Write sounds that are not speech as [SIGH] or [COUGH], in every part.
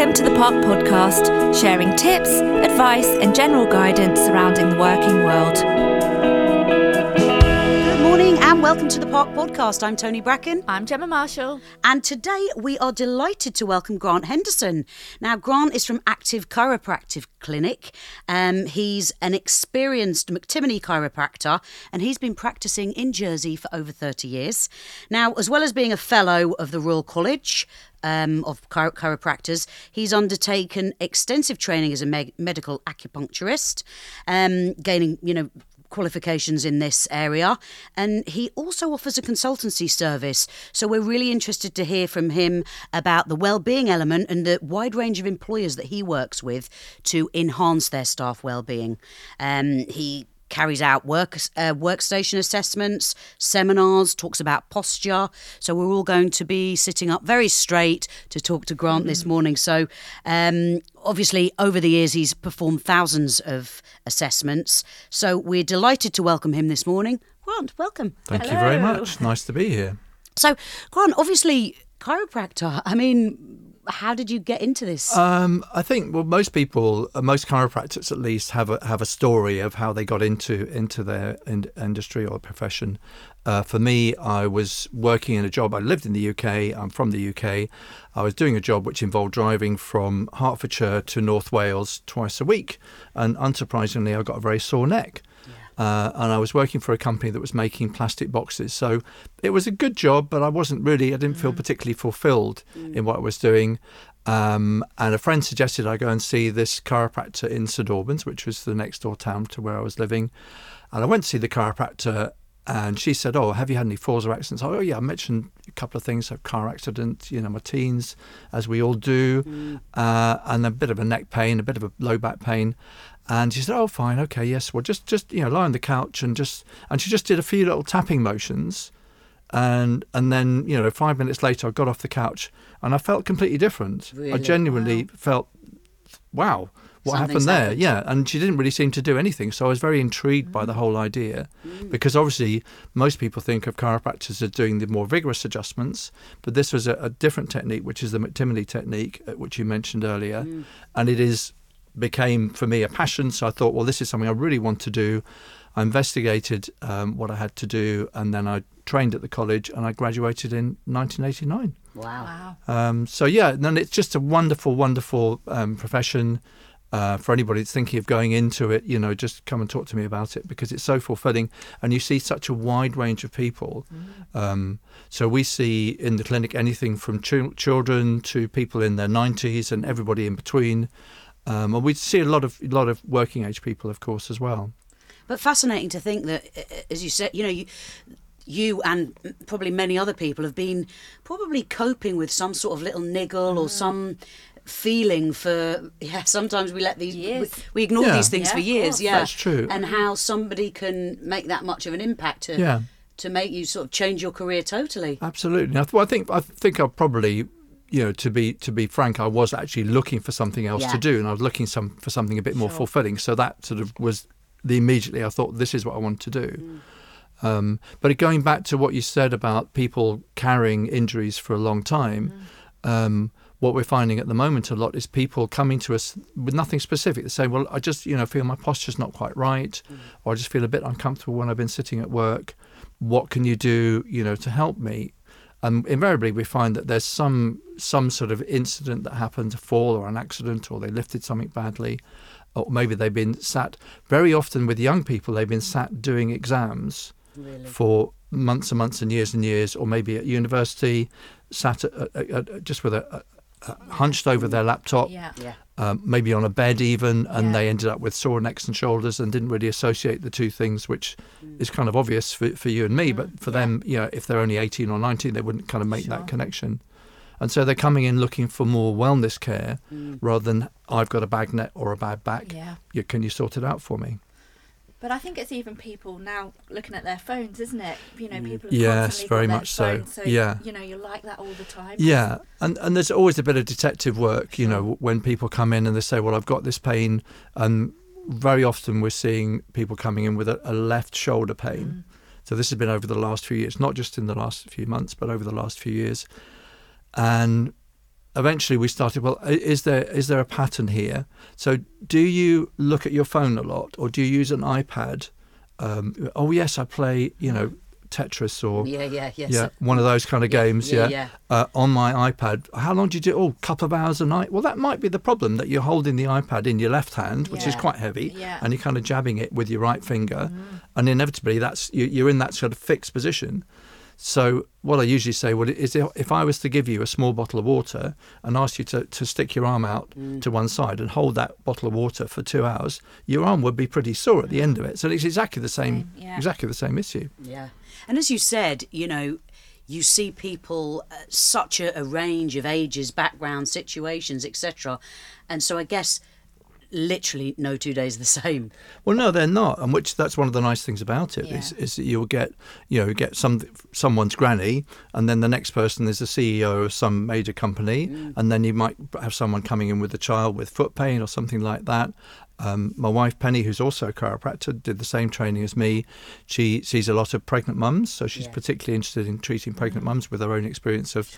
Welcome to the Park Podcast, sharing tips, advice, and general guidance surrounding the working world. Good morning and welcome to the Park Podcast. I'm Tony Bracken. I'm Gemma Marshall. And today we are delighted to welcome Grant Henderson. Now, Grant is from Active Chiropractic Clinic. Um, he's an experienced McTimoney chiropractor and he's been practicing in Jersey for over 30 years. Now, as well as being a fellow of the Royal College, um, of chiro- chiropractors. He's undertaken extensive training as a me- medical acupuncturist, um, gaining, you know, qualifications in this area. And he also offers a consultancy service. So we're really interested to hear from him about the well-being element and the wide range of employers that he works with to enhance their staff well-being. Um, he carries out work uh, workstation assessments, seminars, talks about posture. So we're all going to be sitting up very straight to talk to Grant this morning. So um, obviously, over the years, he's performed thousands of assessments. So we're delighted to welcome him this morning. Grant, welcome. Thank you very much. Nice to be here. So Grant, obviously, chiropractor. I mean. How did you get into this? Um, I think well, most people, uh, most chiropractors at least, have a have a story of how they got into into their in, industry or profession. Uh, for me, I was working in a job. I lived in the UK. I'm from the UK. I was doing a job which involved driving from Hertfordshire to North Wales twice a week, and unsurprisingly, I got a very sore neck. Uh, and I was working for a company that was making plastic boxes. So it was a good job, but I wasn't really, I didn't feel particularly fulfilled in what I was doing. Um, and a friend suggested I go and see this chiropractor in St Albans, which was the next door town to where I was living. And I went to see the chiropractor, and she said, "Oh, have you had any falls or accidents?" Oh, yeah, I mentioned a couple of things: a car accident, you know, my teens, as we all do, uh, and a bit of a neck pain, a bit of a low back pain. And she said, "Oh, fine, okay, yes. Well, just just you know, lie on the couch and just." And she just did a few little tapping motions, and and then you know, five minutes later, I got off the couch and I felt completely different. I Really? genuinely felt, wow, what Something's happened there? happened. Yeah, and she didn't really seem to do anything. So I was very intrigued by the mm. whole idea mm. because obviously most people think of chiropractors as doing the more vigorous adjustments, but this was a, a different technique, which is the McTimoney technique, uh, which you mentioned earlier, mm. and it is became for me a passion. So I thought, well, this is something I really want to do. I investigated um, what I had to do, and then I trained at the college, and I graduated in 1989. wow. Wow. Um, so yeah, and it's just a wonderful, wonderful um, profession. Uh, for anybody that's thinking of going into it, you know, just come and talk to me about it because it's so fulfilling, and you see such a wide range of people. Um, so we see in the clinic anything from chil- children to people in their nineties and everybody in between, um, and we see a lot of lot of working age people, of course, as well. But fascinating to think that, uh, as you said, you know, you, you and probably many other people have been probably coping with some sort of little niggle or some feeling for [LAUGHS] yeah sometimes we let these Years. we, we ignore Yeah. these things Yeah, for years yeah That's true. and how somebody can make that much of an impact to Yeah. to make you sort of change your career totally Absolutely. I, th- well, I think I think I probably, you know, to be to be frank, I was actually looking for something else Yeah. to do, and I was looking some for something a bit more fulfilling. So that sort of was the immediately I thought this is what I want to do. Um, but going back to what you said about people carrying injuries for a long time, um, what we're finding at the moment a lot is people coming to us with nothing specific. They say, "Well, I just you know feel my posture's not quite right, or I just feel a bit uncomfortable when I've been sitting at work. What can you do, you know, to help me?" And invariably, we find that there's some some sort of incident that happened, a fall or an accident, or they lifted something badly, or maybe they've been sat. Very often with young people, they've been sat doing exams really for months and months and years and years, or maybe at university, sat at, at, at, just with a, a, a hunched over their laptop, Yeah. yeah um, maybe on a bed even, and Yeah. they ended up with sore necks and shoulders and didn't really associate the two things, which mm. is kind of obvious for, for you and me, mm-hmm. but for them, you know, if they're only 18 or 19, they wouldn't kind of make Sure. that connection. And so they're coming in looking for more wellness care mm. rather than I've got a bad neck or a bad back. Yeah. You, can you sort it out for me? But I think it's even people now looking at their phones, isn't it? You know, mm, people have Yes, very much so. so. Yeah. You know, you're like that all the time. Yeah, and and there's always a bit of detective work, you know, mm. when people come in and they say, "Well, I've got this pain," and very often we're seeing people coming in with a, a left shoulder pain. Mm. So this has been over the last few years, not just in the last few months, but over the last few years. And eventually we started. Well, is there is there a pattern here? So do you look at your phone a lot, or do you use an iPad? Um, oh yes, I play. You know. Tetris or Yeah, yeah, yes. yeah, one of those kind of Yeah, games. yeah, Yeah, yeah. Uh, on my iPad. How long do you do? Oh, couple of hours a night. Well, that might be the problem that you're holding the iPad in your left hand, which is quite heavy, and you're kind of jabbing it with your right finger, and inevitably that's you, you're in that sort of fixed position. So what I usually say, well, is if I was to give you a small bottle of water and ask you to, to stick your arm out to one side and hold that bottle of water for two hours, your arm would be pretty sore at the end of it. So it's exactly the same, Same, yeah. exactly the same issue. Yeah. And as you said, you know, you see people uh, such a, a range of ages, backgrounds, situations, etc. And so I guess literally no two days the same. Well, no, they're not, and which that's one of the nice things about it is Yeah. is that you'll get you know get some someone's granny, and then the next person is the CEO of some major company, Mm. and then you might have someone coming in with a child with foot pain or something like that. Um, my wife Penny, who's also a chiropractor, did the same training as me. She sees a lot of pregnant mums, so she's Yeah. Particularly interested in treating pregnant mums with her own experience of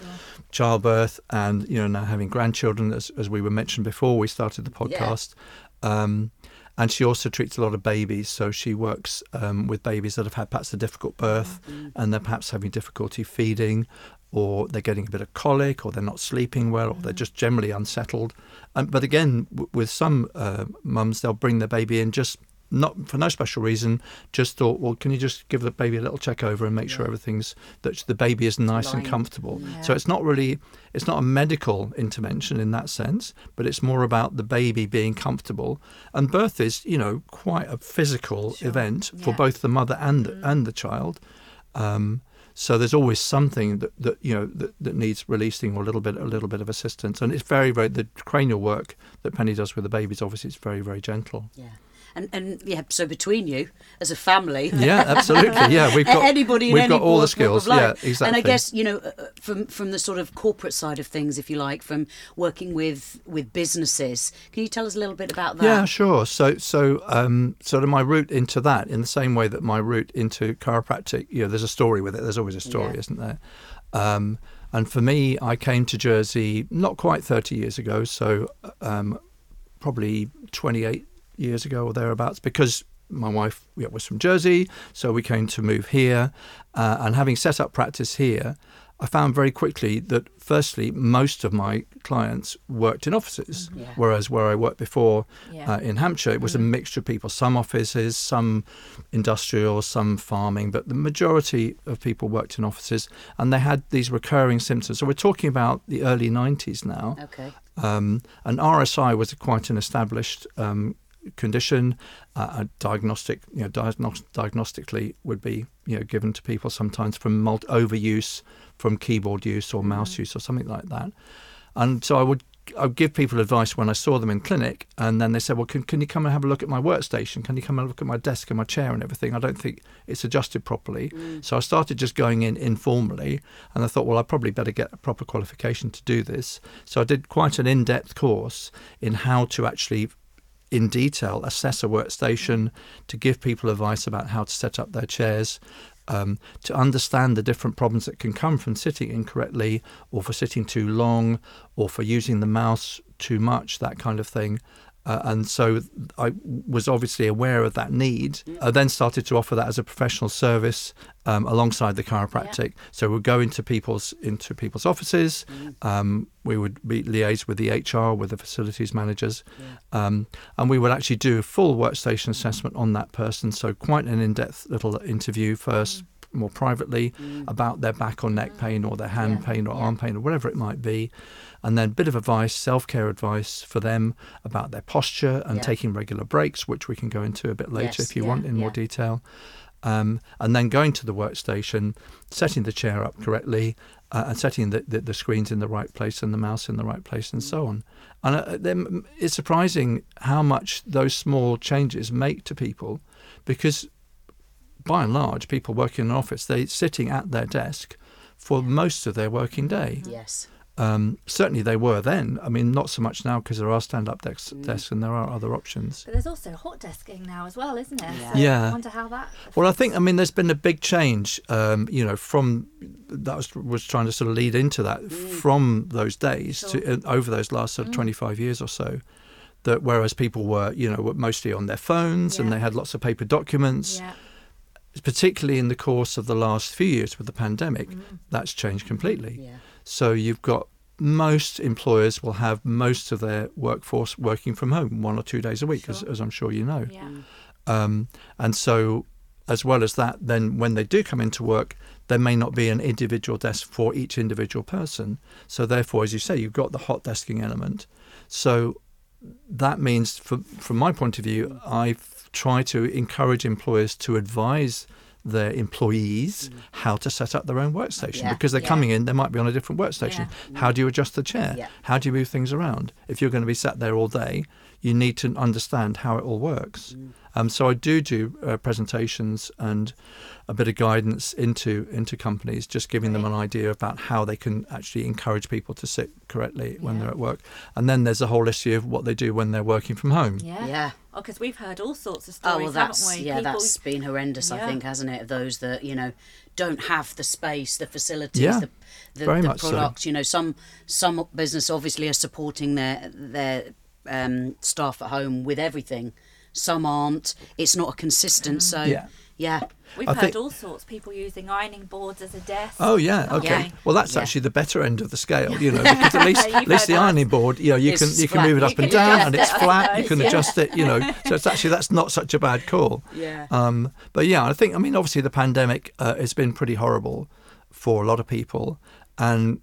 childbirth and you know now having grandchildren. As, as we were mentioned before, we started the Yeah. podcast. Um, and she also treats a lot of babies. So she works um, with babies that have had perhaps a difficult birth and they're perhaps having difficulty feeding, or they're getting a bit of colic, or they're not sleeping well, or they're just generally unsettled. Um, but again, w- with some uh, mums, they'll bring their baby in just not for no special reason, just thought, well, can you just give the baby a little check over and make sure everything's that the baby is nice and comfortable. Yeah. So it's not really it's not a medical intervention in that sense, but it's more about the baby being comfortable. And birth is, you know, quite a physical event for both the mother and the, and the child. Um, so there's always something that, that you know that, that needs releasing or a little bit a little bit of assistance. And it's very very the cranial work that Penny does with the babies. Obviously, it's very very gentle. Yeah. And, and yeah, so between you as a family, Yeah, absolutely. Yeah, we've [LAUGHS] got anybody in we've got all the skills. Yeah, exactly. And I guess you know, uh, uh, from from the sort of corporate side of things, if you like, from working with with businesses, can you tell us a little bit about that? Yeah, sure. So, so, um, sort of my route into that, in the same way that my route into chiropractic, you know, there's a story with it. There's always a story, Yeah. isn't there? Um, and for me, I came to Jersey not quite 30 years ago, so um, probably 28 years ago or thereabouts, because my wife yeah, was from Jersey, so we came to move here. Uh, and having set up practice here, I found very quickly that, firstly, most of my clients worked in offices, Yeah. whereas where I worked before Yeah. uh, in Hampshire, it was a mixture of people, some offices, some industrial, some farming, but the majority of people worked in offices and they had these recurring symptoms. So we're talking about the early 90s now. Okay. Um, and RSI was quite an established um, condition. Uh, a diagnostic, you know, diagnos- diagnostically would be, you know, given to people sometimes from multi- overuse, from keyboard use or mouse use or something like that. And so I would. I would give people advice when I saw them in clinic, and then they said, "Well, can, can you come and have a look at my workstation? Can you come and look at my desk and my chair and everything? I don't think it's adjusted properly." So I started just going in informally, and I thought, "Well, I probably better get a proper qualification to do this." So I did quite an in-depth course in how to actually in detail assess a workstation, to give people advice about how to set up their chairs, um, to understand the different problems that can come from sitting incorrectly, or for sitting too long, or for using the mouse too much, that kind of thing. Uh, and so I was obviously aware of that need. I then started to offer that as a professional service um, alongside the chiropractic. So we'd go into people's into people's offices. Um, we would be liaise with the HR, with the facilities managers, um, and we would actually do a full workstation assessment on that person. So quite an in-depth little interview first, more privately, about their back or neck pain, or their hand Yeah. pain, or Yeah. arm pain, or whatever it might be, and then a bit of advice, self-care advice for them about their posture and Yeah. taking regular breaks, which we can go into a bit later Yes, if you want in more detail. Um, and then going to the workstation, setting the chair up correctly, uh, and setting the, the, the screens in the right place and the mouse in the right place, and so on. And uh, then it's surprising how much those small changes make to people, because by and large, people working in an office, they're sitting at their desk for most of their working day. Yes. Um, certainly they were then. I mean, not so much now because there are stand-up desks, desks and there are other options. But there's also hot desking now as well, isn't there? Yeah. So Yeah. I wonder how that. Well, I think I mean there's been a big change. Um, you know, from that was, was trying to sort of lead into that from those days Sure. to uh, over those last sort of 25 years or so. That whereas people were, you know, were mostly on their phones and they had lots of paper documents, Yeah. Particularly in the course of the last few years with the pandemic, that's changed completely. Yeah. So you've got most employers will have most of their workforce working from home one or two days a week, as, Sure. as I'm sure you know. Yeah. Um, and so, as well as that, then when they do come into work, there may not be an individual desk for each individual person. So, therefore, as you say, you've got the hot desking element. So, that means, from, from my point of view, I try to encourage employers to advise their employees mm. how to set up their own workstation Yeah. because they're Yeah. coming in, they might be on a different workstation. Mm. How do you adjust the chair? Yeah. How do you move things around? If you're going to be sat there all day, you need to understand how it all works. Mm. Um, so I do do uh, presentations and a bit of guidance into into companies, just giving them an idea about how they can actually encourage people to sit correctly when Yeah. they're at work. And then there's a whole issue of what they do when they're working from home. Yeah. Yeah. Oh, because we've heard all sorts of Oh stories, well, that's haven't we? yeah, People- that's been horrendous. I think, hasn't it? Of those that you know don't have the space, the facilities, Yeah, the the, very the much so. products. You know, some some business obviously are supporting their their um, staff at home with everything. Some aren't. It's not a consistent. So Yeah. yeah, We've I heard think- all sorts. Of people using ironing boards as a desk. Oh yeah, okay. Yeah. Well, that's Yeah. actually the better end of the scale, you know, [LAUGHS] because at least [LAUGHS] at least the that. ironing board, you know, you It's can you can move it up and down, and it's it, I flat. You can yeah. adjust it, you know. [LAUGHS] So it's actually that's not such a bad call. Yeah. Um, but yeah, I think I mean obviously the pandemic uh, has been pretty horrible for a lot of people, and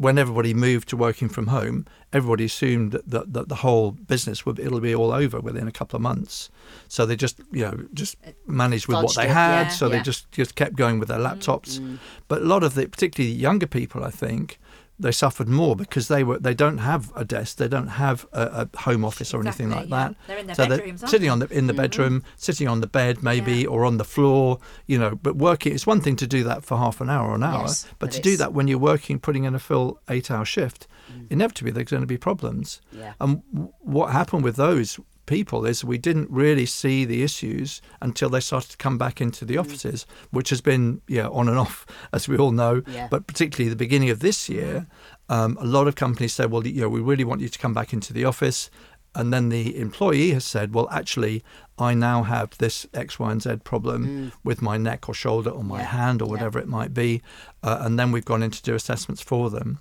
when everybody moved to working from home, everybody assumed that, that, that the whole business would it'll be all over within a couple of months. So they just you know just uh, managed with what they it, had. yeah, so they just just kept going with their mm, laptops. Mm. But a lot of the particularly younger people, I think. They suffered more because they were they don't have a desk, they don't have a, a home office or anything like yeah. that. They're in their so bedrooms, they're sitting on the in the mm-hmm. bedroom, sitting on the bed maybe, Yeah. or on the floor, you know. But working, it's one thing to do that for half an hour or an hour, Yes, but to do that when you're working, putting in a full eight-hour shift, mm. inevitably there's going to be problems. Yeah. And w- what happened with those people is we didn't really see the issues until they started to come back into Mm. the offices, which has been yeah on and off [LAUGHS] as we all know. Yeah. But particularly the beginning of this year, um, a lot of companies said, well, you know, we really want you to come back into the office. And then the employee has said, well, actually, I now have this X, Y, and Z problem with my neck or shoulder or my Mm. Yeah, hand or yeah. whatever it might be. Uh, and then we've gone in to do assessments for them.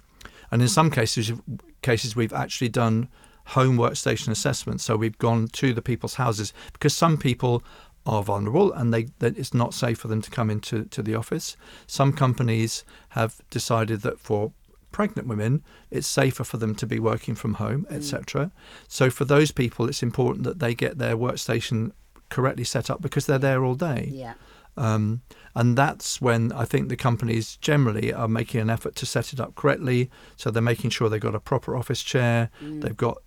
And in some cases, cases we've actually done home workstation assessments. So we've gone to the people's houses because some people are vulnerable and they that it's not safe for them to come into to the office. Some companies have decided that for pregnant women, it's safer for them to be working from home, etc. So for those people, it's important that they get their workstation correctly set up because they're there all day. yeah, Um, and that's when I think the companies generally are making an effort to set it up correctly. So they're making sure they've got a proper office chair. They've got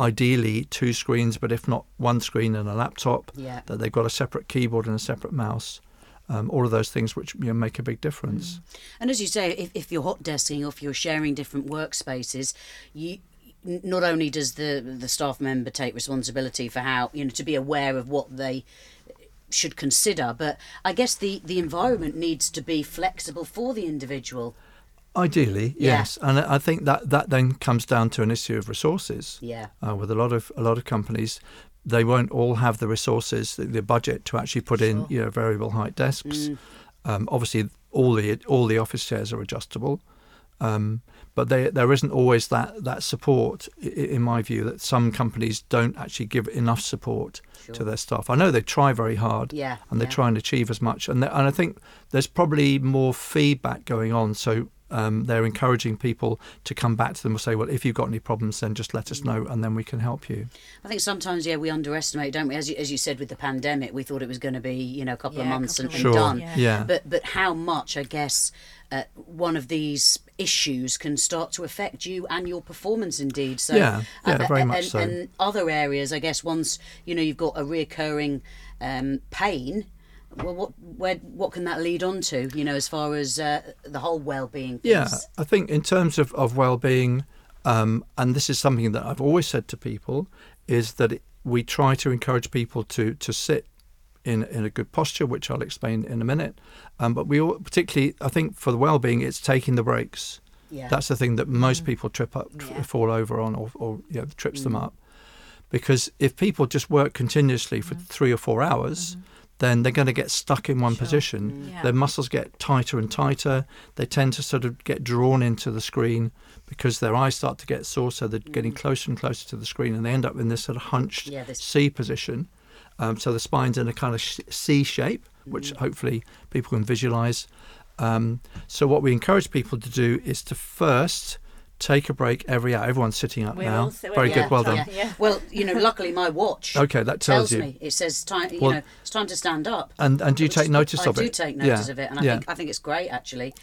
ideally two screens, but if not one screen and a laptop, Yeah. that they've got a separate keyboard and a separate mouse. Um, all of those things which you know, make a big difference. And as you say, if, if you're hot desking or if you're sharing different workspaces, you not only does the the staff member take responsibility for how you know to be aware of what they should consider, but I guess the the environment needs to be flexible for the individual. Ideally, Yeah. yes, and I think that that then comes down to an issue of resources. Yeah. uh, with a lot of a lot of companies, they won't all have the resources, the, the budget to actually put in you know variable height desks. Um, obviously, all the all the office chairs are adjustable, um, but they, there isn't always that that support, in my view, that some companies don't actually give enough support to their staff. I know they try very hard, Yeah, and they yeah. try and achieve as much, and they, and I think there's probably more feedback going on. So. Um, they're encouraging people to come back to them and say, "Well, if you've got any problems, then just let us know, and then we can help you." I think sometimes, yeah, we underestimate, don't we? As you, as you said with the pandemic, we thought it was going to be, you know, a couple of Yeah, a months and, couple and Sure. done. Yeah. Yeah. But but how much, I guess, uh, one of these issues can start to affect you and your performance, indeed. So Yeah, yeah, uh, very and, much so. And other areas, I guess, once you know you've got a reoccurring um, pain. Well, what where what can that lead on to? You know, as far as uh, the whole well-being. Piece? Yeah, I think in terms of, of well-being, um, and this is something that I've always said to people, is that it, we try to encourage people to to sit in in a good posture, which I'll explain in a minute. Um, but we all, particularly, I think for the well-being, it's taking the breaks. Yeah. That's the thing that most people trip up, Yeah. fall over on, or, or you know, trips them up. Because if people just work continuously for three or four hours, then they're going to get stuck in one position. Yeah. Their muscles get tighter and tighter. They tend to sort of get drawn into the screen because their eyes start to get sore, so they're getting closer and closer to the screen, and they end up in this sort of hunched Yeah, this- C position. Um, so the spine's in a kind of sh- C shape, which hopefully people can visualize. Um, so what we encourage people to do is to first take a break every hour. Everyone's sitting up We're now. all sit- Very yeah, good. Well done. to- Yeah. Well, you know, luckily my watch. Okay, that tells tells you. me. It says time. You Well- know, it's time to stand up. And and do you take is- notice of it? I do take notice Yeah, of it, and I yeah. think I think it's great actually.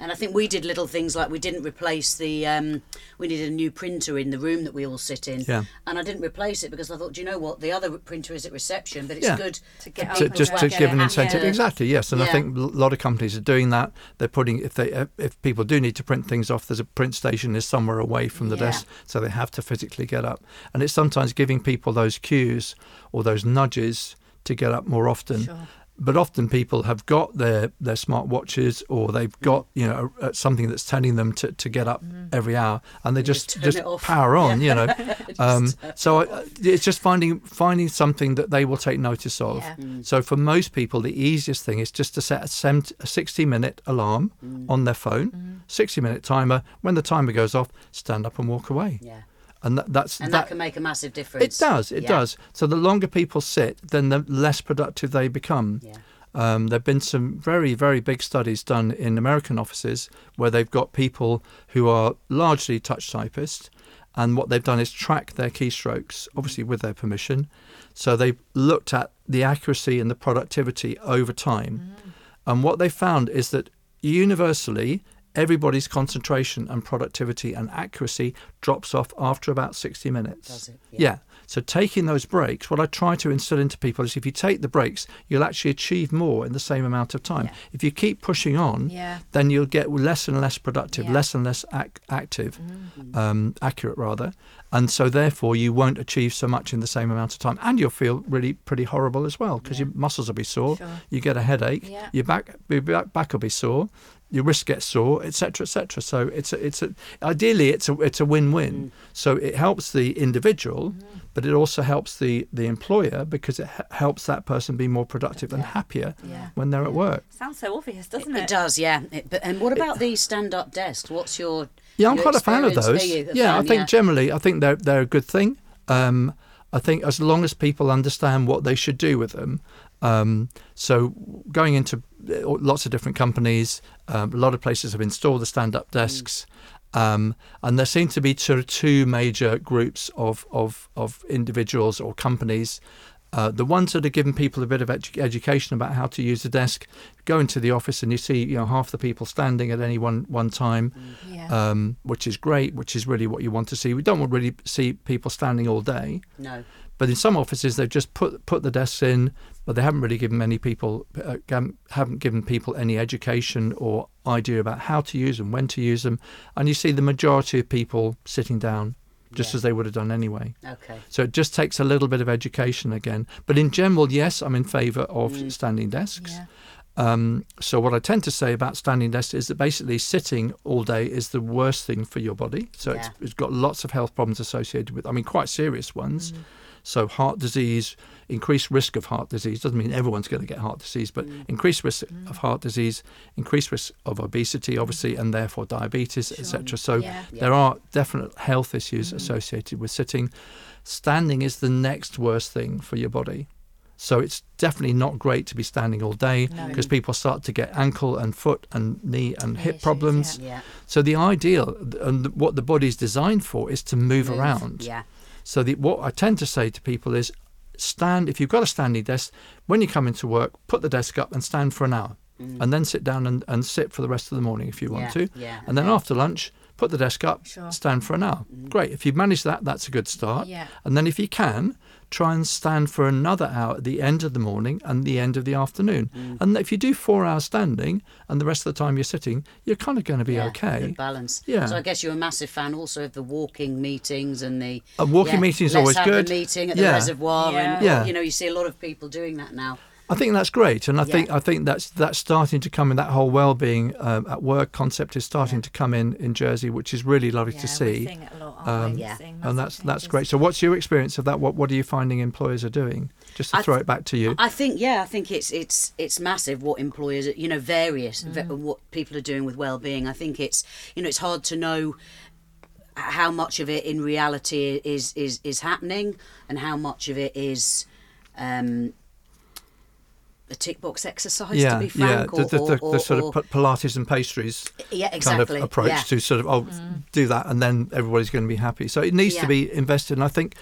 And I think we did little things like we didn't replace the. Um, we needed a new printer in the room that we all sit in. Yeah. And I didn't replace it because I thought, do you know what? The other printer is at reception, but it's Yeah. good To get to, just work to give an incentive. Yeah. Exactly, yes. And I think a lot of companies are doing that. They're putting if they if people do need to print things off, there's a print station is somewhere away from the Yeah. desk, so they have to physically get up. And it's sometimes giving people those cues or those nudges to get up more often. Sure. But often people have got their, their smart watches or they've mm. got you know uh, something that's telling them to, to get up mm. every hour and they just turn just power on you know. [LAUGHS] [LAUGHS] Um, turn so I, uh, it's just finding finding something that they will take notice of. Yeah. Mm. so for most people, the easiest thing is just to set a, sem- a 60 minute alarm on their phone, 60 minute timer. When the timer goes off, stand up and walk away. Yeah. And that, that's And that. that, can make a massive difference. it does. It Yeah. does. So the longer people sit, then the less productive they become. Yeah. Um, there have been some very, very big studies done in American offices where they've got people who are largely touch typists, and what they've done is track their keystrokes, obviously with their permission. So they've looked at the accuracy and the productivity over time. And what they found is that universally, everybody's concentration and productivity and accuracy drops off after about 60 minutes. Does it? Yeah. Yeah. So taking those breaks, what I try to instill into people is if you take the breaks, you'll actually achieve more in the same amount of time. Yeah. If you keep pushing on, Yeah. then you'll get less and less productive, less and less ac- active, Mm-hmm. um, accurate rather, and so therefore you won't achieve so much in the same amount of time, and you'll feel really pretty horrible as well because your muscles will be sore, Sure. you get a headache, your back your back back will be sore, your wrist gets sore, etc., etc. So it's a, it's a ideally it's a it's a win-win. Mm. So it helps the individual, but it also helps the the employer because it h- helps that person be more productive and happier Yeah. when they're at work. Sounds so obvious, doesn't It it? does, yeah. It, but and what about these stand-up desks? What's your Yeah, I'm your quite a fan of those. Are you a yeah, I think Yeah. generally, I think they're they're a good thing. Um, I think as long as people understand what they should do with them. Um, so going into uh, lots of different companies, um, a lot of places have installed the stand-up desks. Um, and there seem to be of two major groups of, of, of individuals or companies. Uh, the ones that are giving people a bit of edu- education about how to use the desk, go into the office and you see you know half the people standing at any one one time, Yeah. um, which is great, which is really what you want to see. We don't want really see people standing all day, No. but in some offices they've just put put the desks in, but they haven't really given many people uh, haven't given people any education or idea about how to use them, when to use them, and you see the majority of people sitting down, just Yeah. as they would have done anyway. Okay. So it just takes a little bit of education again. But in general, yes, I'm in favour of Mm. standing desks. Yeah. Um, so what I tend to say about standing desks is that basically sitting all day is the worst thing for your body. So it's, it's got lots of health problems associated with. I mean, quite serious ones. Mm. So heart disease, increased risk of heart disease doesn't mean everyone's going to get heart disease, but Mm. increased risk of heart disease, increased risk of obesity, obviously, and therefore diabetes, etc. So Yeah. there are definite health issues associated with sitting. Standing is the next worst thing for your body. So it's definitely not great to be standing all day No. because people start to get ankle and foot and knee and hip issues, problems. Yeah. So the ideal and what the body's designed for is to move, Move. around. Yeah. So the, what I tend to say to people is stand if you've got a standing desk when you come into work put the desk up and stand for an hour. Mm. And then sit down and, and sit for the rest of the morning if you want Yeah, to. yeah, and then okay. after lunch put the desk up Sure. stand for an hour. Mm. Great. If you've managed that that's a good start. Yeah. and then if you can try and stand for another hour at the end of the morning and the end of the afternoon. Mm. And if you do four hours standing and the rest of the time you're sitting, you're kind of going to be yeah, okay. Good balance. Yeah. So I guess you're a massive fan also of the walking meetings and the A walking yeah, meeting is let's always have good. Meeting at the Yeah. reservoir, Yeah. and Yeah. you know, you see a lot of people doing that now. I think that's great, and I Yeah. think I think that's that's starting to come in. That whole well-being um, at work concept is starting to come in in Jersey, which is really lovely yeah, to We're see. seeing it a lot, aren't Um, we? Yeah. And that's that's great. So, what's your experience of that? What what are you finding employers are doing? Just to I throw it back to you. I think yeah, I think it's it's it's massive what employers you know various ve- what people are doing with well-being. I think it's you know it's hard to know how much of it in reality is is is happening and how much of it is um a tick box exercise yeah, to be yeah. frank The, or, the, the, or- the sort or- of Pilates and pastries yeah kind of approach yeah. to sort of oh mm. do that and then everybody's going to be happy. So it needs Yeah. to be invested. And I think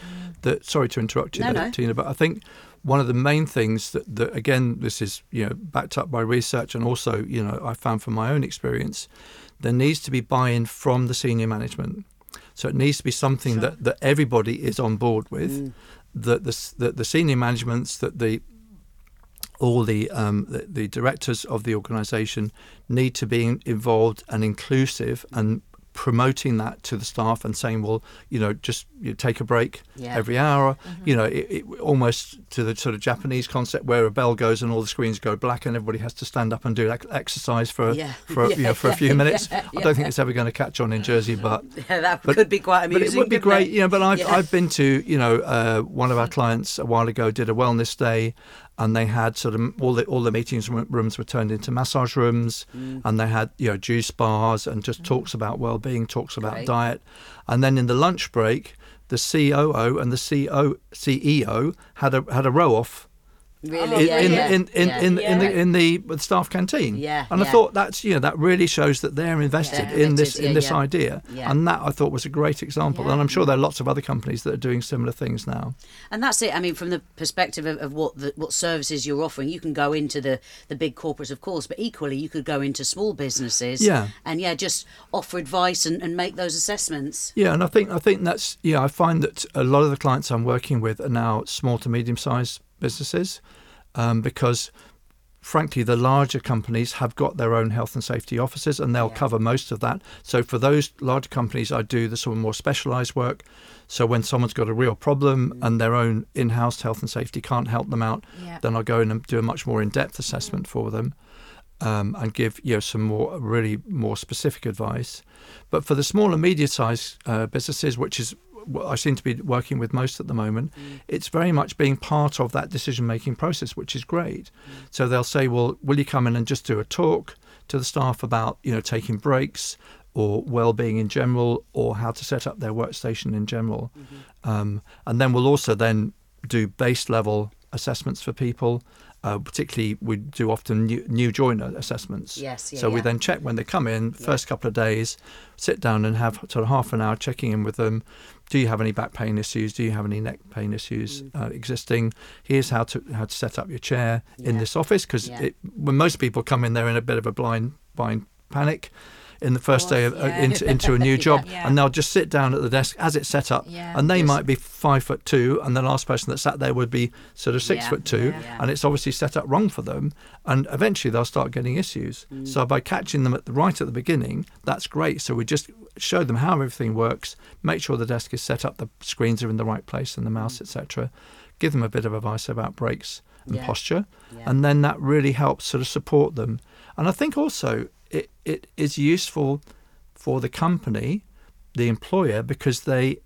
that sorry to interrupt you No, there, no. Tina, but I think one of the main things that, that again this is you know backed up by research and also you know I found from my own experience there needs to be buy-in from the senior management. So it needs to be something that, that everybody is on board with. Mm. That the, s- that the senior managements, that the all the, um, the the directors of the organisation need to be in- involved and inclusive and promoting that to the staff and saying, well, you know, just you take a break Yeah. every hour. You know, it, it, almost to the sort of Japanese concept where a bell goes and all the screens go black and everybody has to stand up and do like exercise for Yeah. for you know for a few [LAUGHS] minutes. yeah, I don't think it's ever going to catch on in Jersey, [LAUGHS] but yeah, that but- could be quite amusing. but it would be great, it? you know. But I've Yeah. I've been to you know uh, one of our clients a while ago did a wellness day, and they had sort of all the all the meetings rooms were turned into massage rooms, Mm. and they had you know juice bars and just talks about well-being, talks about Great. diet, and then in the lunch break, the COO and the CO, CEO had a had a row off really in yeah, in, yeah, in, in, yeah. in, in the in the staff canteen. Yeah, and I thought that's you know that really shows that they're invested in this in this idea, and that I thought was a great example. And I'm sure there are lots of other companies that are doing similar things now. And that's it. I mean, from the perspective of, of what the, what services you're offering, you can go into the, the big corporates, of course, but equally you could go into small businesses. Yeah. And yeah, just offer advice and, and make those assessments. Yeah, and I think I think that's yeah. I find that a lot of the clients I'm working with are now small to medium sized businesses, um, because frankly the larger companies have got their own health and safety officers and they'll Yeah. cover most of that. So for those large companies, I do the sort of more specialised work. So when someone's got a real problem and their own in-house health and safety can't help them out, Yeah. then I'll go in and do a much more in-depth assessment for them. Um, and give you know some more really more specific advice, but for the small and medium-sized uh, businesses, which is I seem to be working with most at the moment, mm. it's very much being part of that decision-making process, which is great. Mm. So they'll say, "Well, will you come in and just do a talk to the staff about you know taking breaks or well-being in general, or how to set up their workstation in general?" Mm-hmm. Um, and then we'll also then do base level assessments for people. Uh, particularly, we do often new, new joiner assessments. Yes, yeah, so we then check when they come in, first couple of days, sit down and have sort of half an hour checking in with them. Do you have any back pain issues? Do you have any neck pain issues Mm. uh, existing? Here's how to how to set up your chair in this office because Yeah. when most people come in, they're in a bit of a blind blind panic in the first day of, uh, yeah. into [LAUGHS] into a new job, Yeah. and they'll just sit down at the desk as it's set up, and they might be five foot two, and the last person that sat there would be sort of six foot two, and it's obviously set up wrong for them, and eventually they'll start getting issues. Mm. So by catching them at the right at the beginning, that's great. So we just show them how everything works, make sure the desk is set up, the screens are in the right place, and the mouse, etc. Give them a bit of advice about breaks and Mm. Yeah. posture, Yeah. and then that really helps sort of support them. And I think also it, it is useful for the company, the employer, because they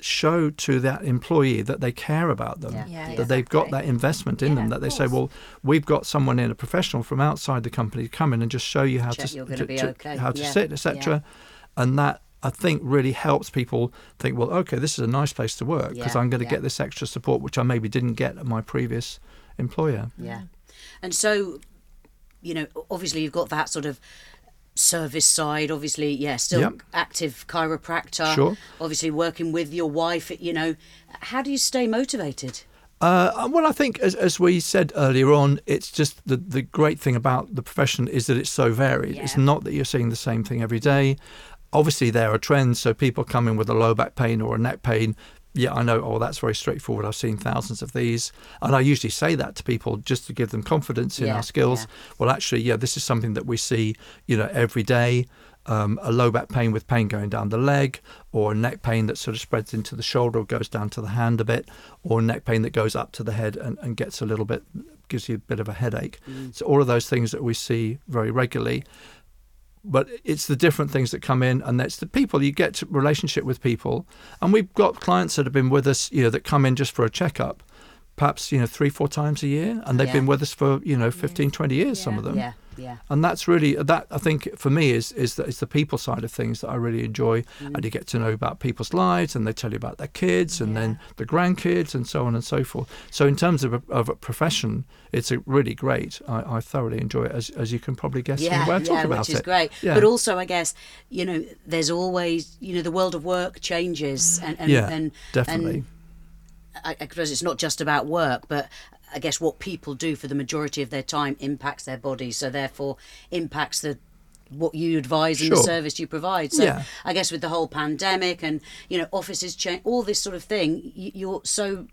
show to that employee that they care about them, Yeah. Yeah, that they've got that investment in Yeah, them, that they say, well, we've got someone in, a professional from outside the company, to come in and just show you how Check to, gonna to- okay. how to sit, etc. And that I think really helps people think, well, okay, this is a nice place to work because Yeah, I'm going to yeah. get this extra support, which I maybe didn't get at my previous employer. Yeah. And so, you know, obviously you've got that sort of service side, obviously, yeah, still Yep. active chiropractor. Sure. Obviously working with your wife, you know. How do you stay motivated? Uh, well, I think as, as we said earlier on, it's just the, the great thing about the profession is that it's so varied. It's not that you're seeing the same thing every day. Obviously, there are trends. So people come in with a low back pain or a neck pain. Yeah, I know, oh, that's very straightforward. I've seen thousands of these. And I usually say that to people just to give them confidence in Yeah, our skills. yeah. Well, actually, yeah, this is something that we see, you know, every day. Um, a low back pain with pain going down the leg, or neck pain that sort of spreads into the shoulder or goes down to the hand a bit, or neck pain that goes up to the head and, and gets a little bit, gives you a bit of a headache. So, all of those things that we see very regularly but it's the different things that come in and that's the people. You get to relationship with people and we've got clients that have been with us you know that come in just for a checkup perhaps you know three four times a year and they've Yeah. been with us for you know 15 20 years some of them Yeah, yeah. and that's really that I think for me is is that it's the people side of things that I really enjoy, Mm. and you get to know about people's lives, and they tell you about their kids, and then the grandkids, and so on and so forth. So in terms of a, of a profession, it's a really great. I, I thoroughly enjoy it, as as you can probably guess from Yeah, I talk yeah, about which is it. great. Yeah. But also, I guess you know, there's always you know the world of work changes, and and, yeah, and definitely. and I, I suppose it's not just about work, but I guess what people do for the majority of their time impacts their bodies, so therefore impacts the what you advise and the service you provide. So Yeah. I guess with the whole pandemic and you know offices change, all this sort of thing, you, you're so.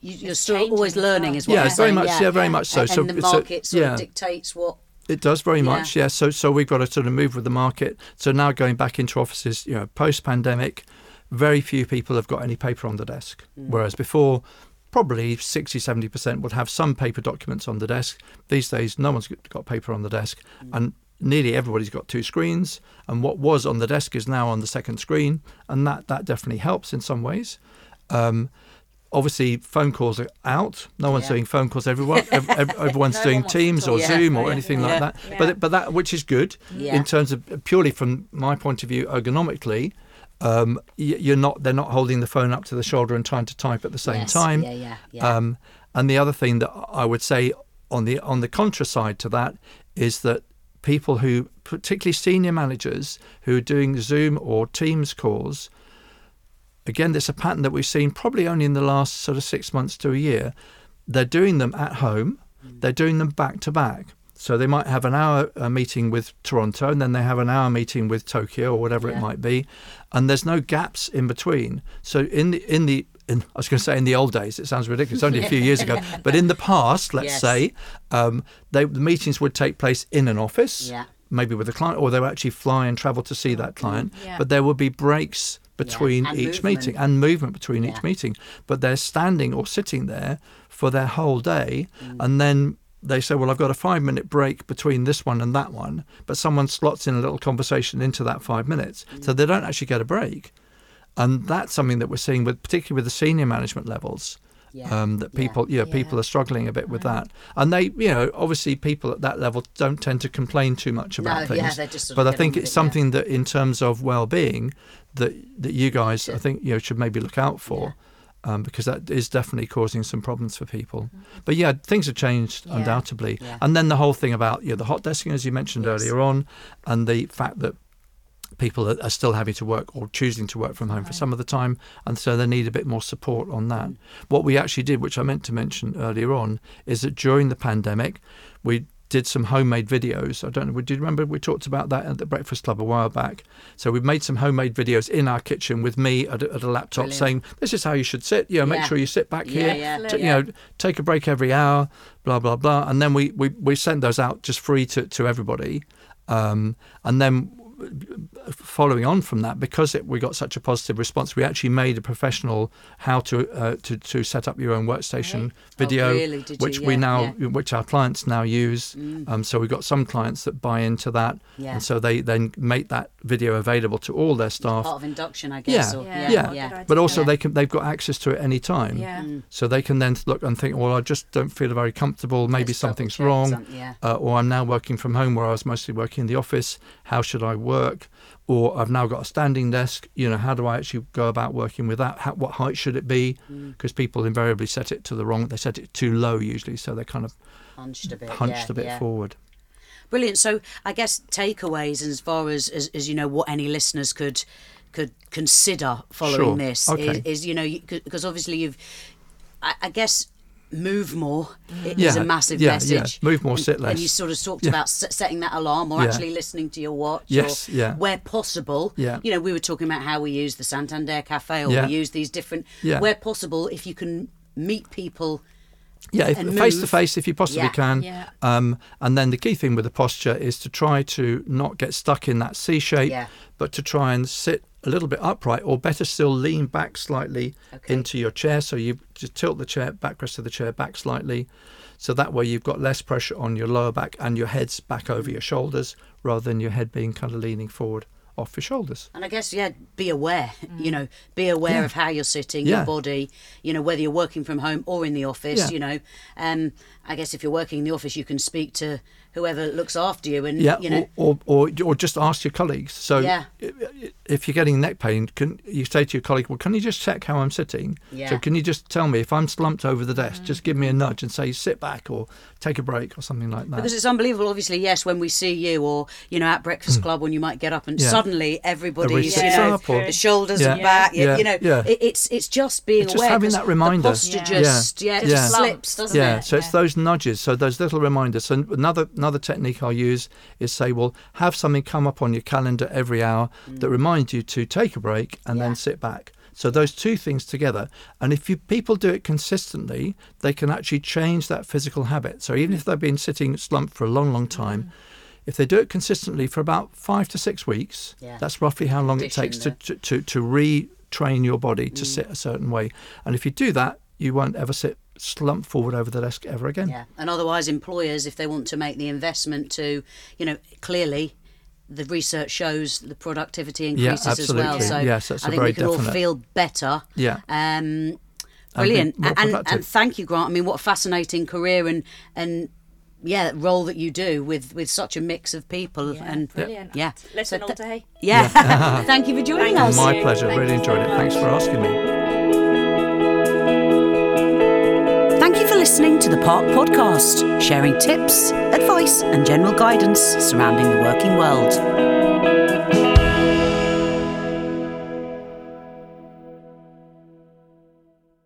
You, you're It's still always learning as well. Yeah, it's very much- yeah, very much so. And, So and the it's a- market sort yeah. of dictates what It does very Yeah. much, yeah. So so we've got to sort of move with the market. So now going back into offices, you know, post pandemic, very few people have got any paper on the desk. Mm. Whereas before, probably 60, 70% would have some paper documents on the desk. These days, no one's got paper on the desk. Mm. And nearly everybody's got two screens. And what was on the desk is now on the second screen. And that, that definitely helps in some ways. Um, obviously, phone calls are out. No one's Yeah. doing phone calls. Everyone, [LAUGHS] ev- ev- everyone's No doing one Teams or. Yeah. Zoom or Yeah. anything like that. But but that which is good in terms of purely from my point of view, ergonomically. Um, you're not. They're not holding the phone up to the shoulder and trying to type at the same Yes, time. Yeah, yeah, yeah. Um, and the other thing that I would say on the on the contra side to that is that people who, particularly senior managers who are doing Zoom or Teams calls, again, there's a pattern that we've seen probably only in the last sort of six months to a year. They're doing them at home. They're doing them back to back. So they might have an hour uh, meeting with Toronto, and then they have an hour meeting with Tokyo or whatever Yeah. it might be, and there's no gaps in between. So in the in the in, I was going to say in the old days, it sounds ridiculous, only a few years ago, [LAUGHS] but in the past, let's Yes. say, um, they, the meetings would take place in an office, Yeah. maybe with a client, or they would actually fly and travel to see that client. Yeah. But there would be breaks between and each movement. meeting and movement between Yeah. each meeting. But they're standing or sitting there for their whole day, Mm. and then they say, "Well, I've got a five-minute break between this one and that one," but someone slots in a little conversation into that five minutes, so they don't actually get a break. And that's something that we're seeing with, particularly with the senior management levels. Yeah. Um, that people, yeah, Yeah. people are struggling a bit with that, and they, you know, obviously people at that level don't tend to complain too much about No, things. yeah, just but I think it's it, yeah. something that, in terms of well-being, that that you guys, I think, you know, should maybe look out for. Um, because that is definitely causing some problems for people. But yeah, things have changed Yeah. undoubtedly. Yeah. And then the whole thing about you know, the hot desking, as you mentioned Yes. earlier on, and the fact that people are, still having to work or choosing to work from home for some of the time, and so they need a bit more support on that. Mm. What we actually did, which I meant to mention earlier on, is that during the pandemic, we did some homemade videos. I don't know. Do you remember we talked about that at the Breakfast Club a while back? So we've made some homemade videos in our kitchen with me at a, at a laptop Brilliant. saying, "This is how you should sit. You know, make Yeah. sure you sit back Yeah, here. yeah. T- Yeah. You know, take a break every hour. Blah blah blah." And then we we, we sent those out just free to to everybody. Um, and then following on from that, because it, we got such a positive response, we actually made a professional how to uh, to, to set up your own workstation video, Oh, really? Did you? which we now yeah. Mm. which our clients now use. Um, so we've got some clients that buy into that, Yeah. and so they then make that video available to all their staff. Part of induction, I guess. Yeah, or- Yeah. yeah, yeah. But also idea. they can they've got access to it any time. Yeah. Mm. So they can then look and think, well, I just don't feel very comfortable. Maybe Let's something's wrong some- yeah. uh, or I'm now working from home where I was mostly working in the office. How should I work? Or I've now got a standing desk. You know, how do I actually go about working with that? How, what height should it be? Mm. Because people invariably set it to the wrong. They set it too low usually, so they're kind of Hunched a bit. hunched yeah, a bit yeah. forward. Brilliant. So I guess takeaways as far as, as as you know what any listeners could could consider following Sure. this Okay. is, is you know because obviously you've I, I guess move more It Yeah, is a massive yeah, yeah. message. Move more, and, sit less. And you sort of talked Yeah. about s- setting that alarm or Yeah. actually listening to your watch. Yes, yeah. Where possible. Yeah. You know, we were talking about how we use the Santander Cafe or Yeah. we use these different. Yeah. Where possible, if you can meet people. Yeah, if, face to face if you possibly Yeah. can. Yeah. Um, and then the key thing with the posture is to try to not get stuck in that C shape, Yeah. but to try and sit a little bit upright, or better still, lean back slightly Okay. into your chair. So you just tilt the chair, backrest of the chair back slightly. So that way you've got less pressure on your lower back and your head's back over your shoulders rather than your head being kind of leaning forward off your shoulders. And I guess, yeah, be aware, [LAUGHS] you know, be aware Yeah. of how you're sitting, Yeah. your body, you know, whether you're working from home or in the office, Yeah. you know. Um, I guess if you're working in the office, you can speak to whoever looks after you and, Yeah, you know. or, or, or or just ask your colleagues. So Yeah. i- i- if you're getting neck pain, can you say to your colleague, "Well, can you just check how I'm sitting? Yeah. So can you just tell me if I'm slumped over the desk? Just give me a mm-hmm. nudge and say sit back or take a break or something like that." Because it's unbelievable, obviously, yes, when we see you or, you know, at Breakfast mm. Club when you might get up and. Yeah. suddenly everybody's, Everybody you sits know, up or- the shoulders Yeah. are back, you, Yeah. you know, Yeah. it, it's it's just being It's just aware. having 'cause that reminder. The posture Yeah. just, yeah, it Yeah. just slips, doesn't yeah, it? so it's those nudges, so those little reminders. So another another technique I'll use is say, well, have something come up on your calendar every hour that reminds you to take a break and Mm. Yeah. then sit back. So those two things together, and if you people do it consistently, they can actually change that physical habit. So even if they've been sitting slumped for a long, long time. Mm. If they do it consistently for about five to six weeks, Yeah. that's roughly how long it takes to, to, to, to retrain your body Mm. to sit a certain way. And if you do that, you won't ever sit slumped forward over the desk ever again. Yeah, and otherwise, employers, if they want to make the investment to, you know, clearly, the research shows the productivity Yeah, increases as well. So Yes, that's I a think very we can all feel better. Yeah. Um, brilliant, more and, and thank you, Grant. I mean, what a fascinating career and and yeah, role that you do with with such a mix of people Yeah, and brilliant. yeah, Listen So all day. Yeah, [LAUGHS] thank you for joining Thank us. My pleasure. Thank really enjoyed so it. Thanks for asking me. Listening to the Park Podcast, sharing tips, advice, and general guidance surrounding the working world.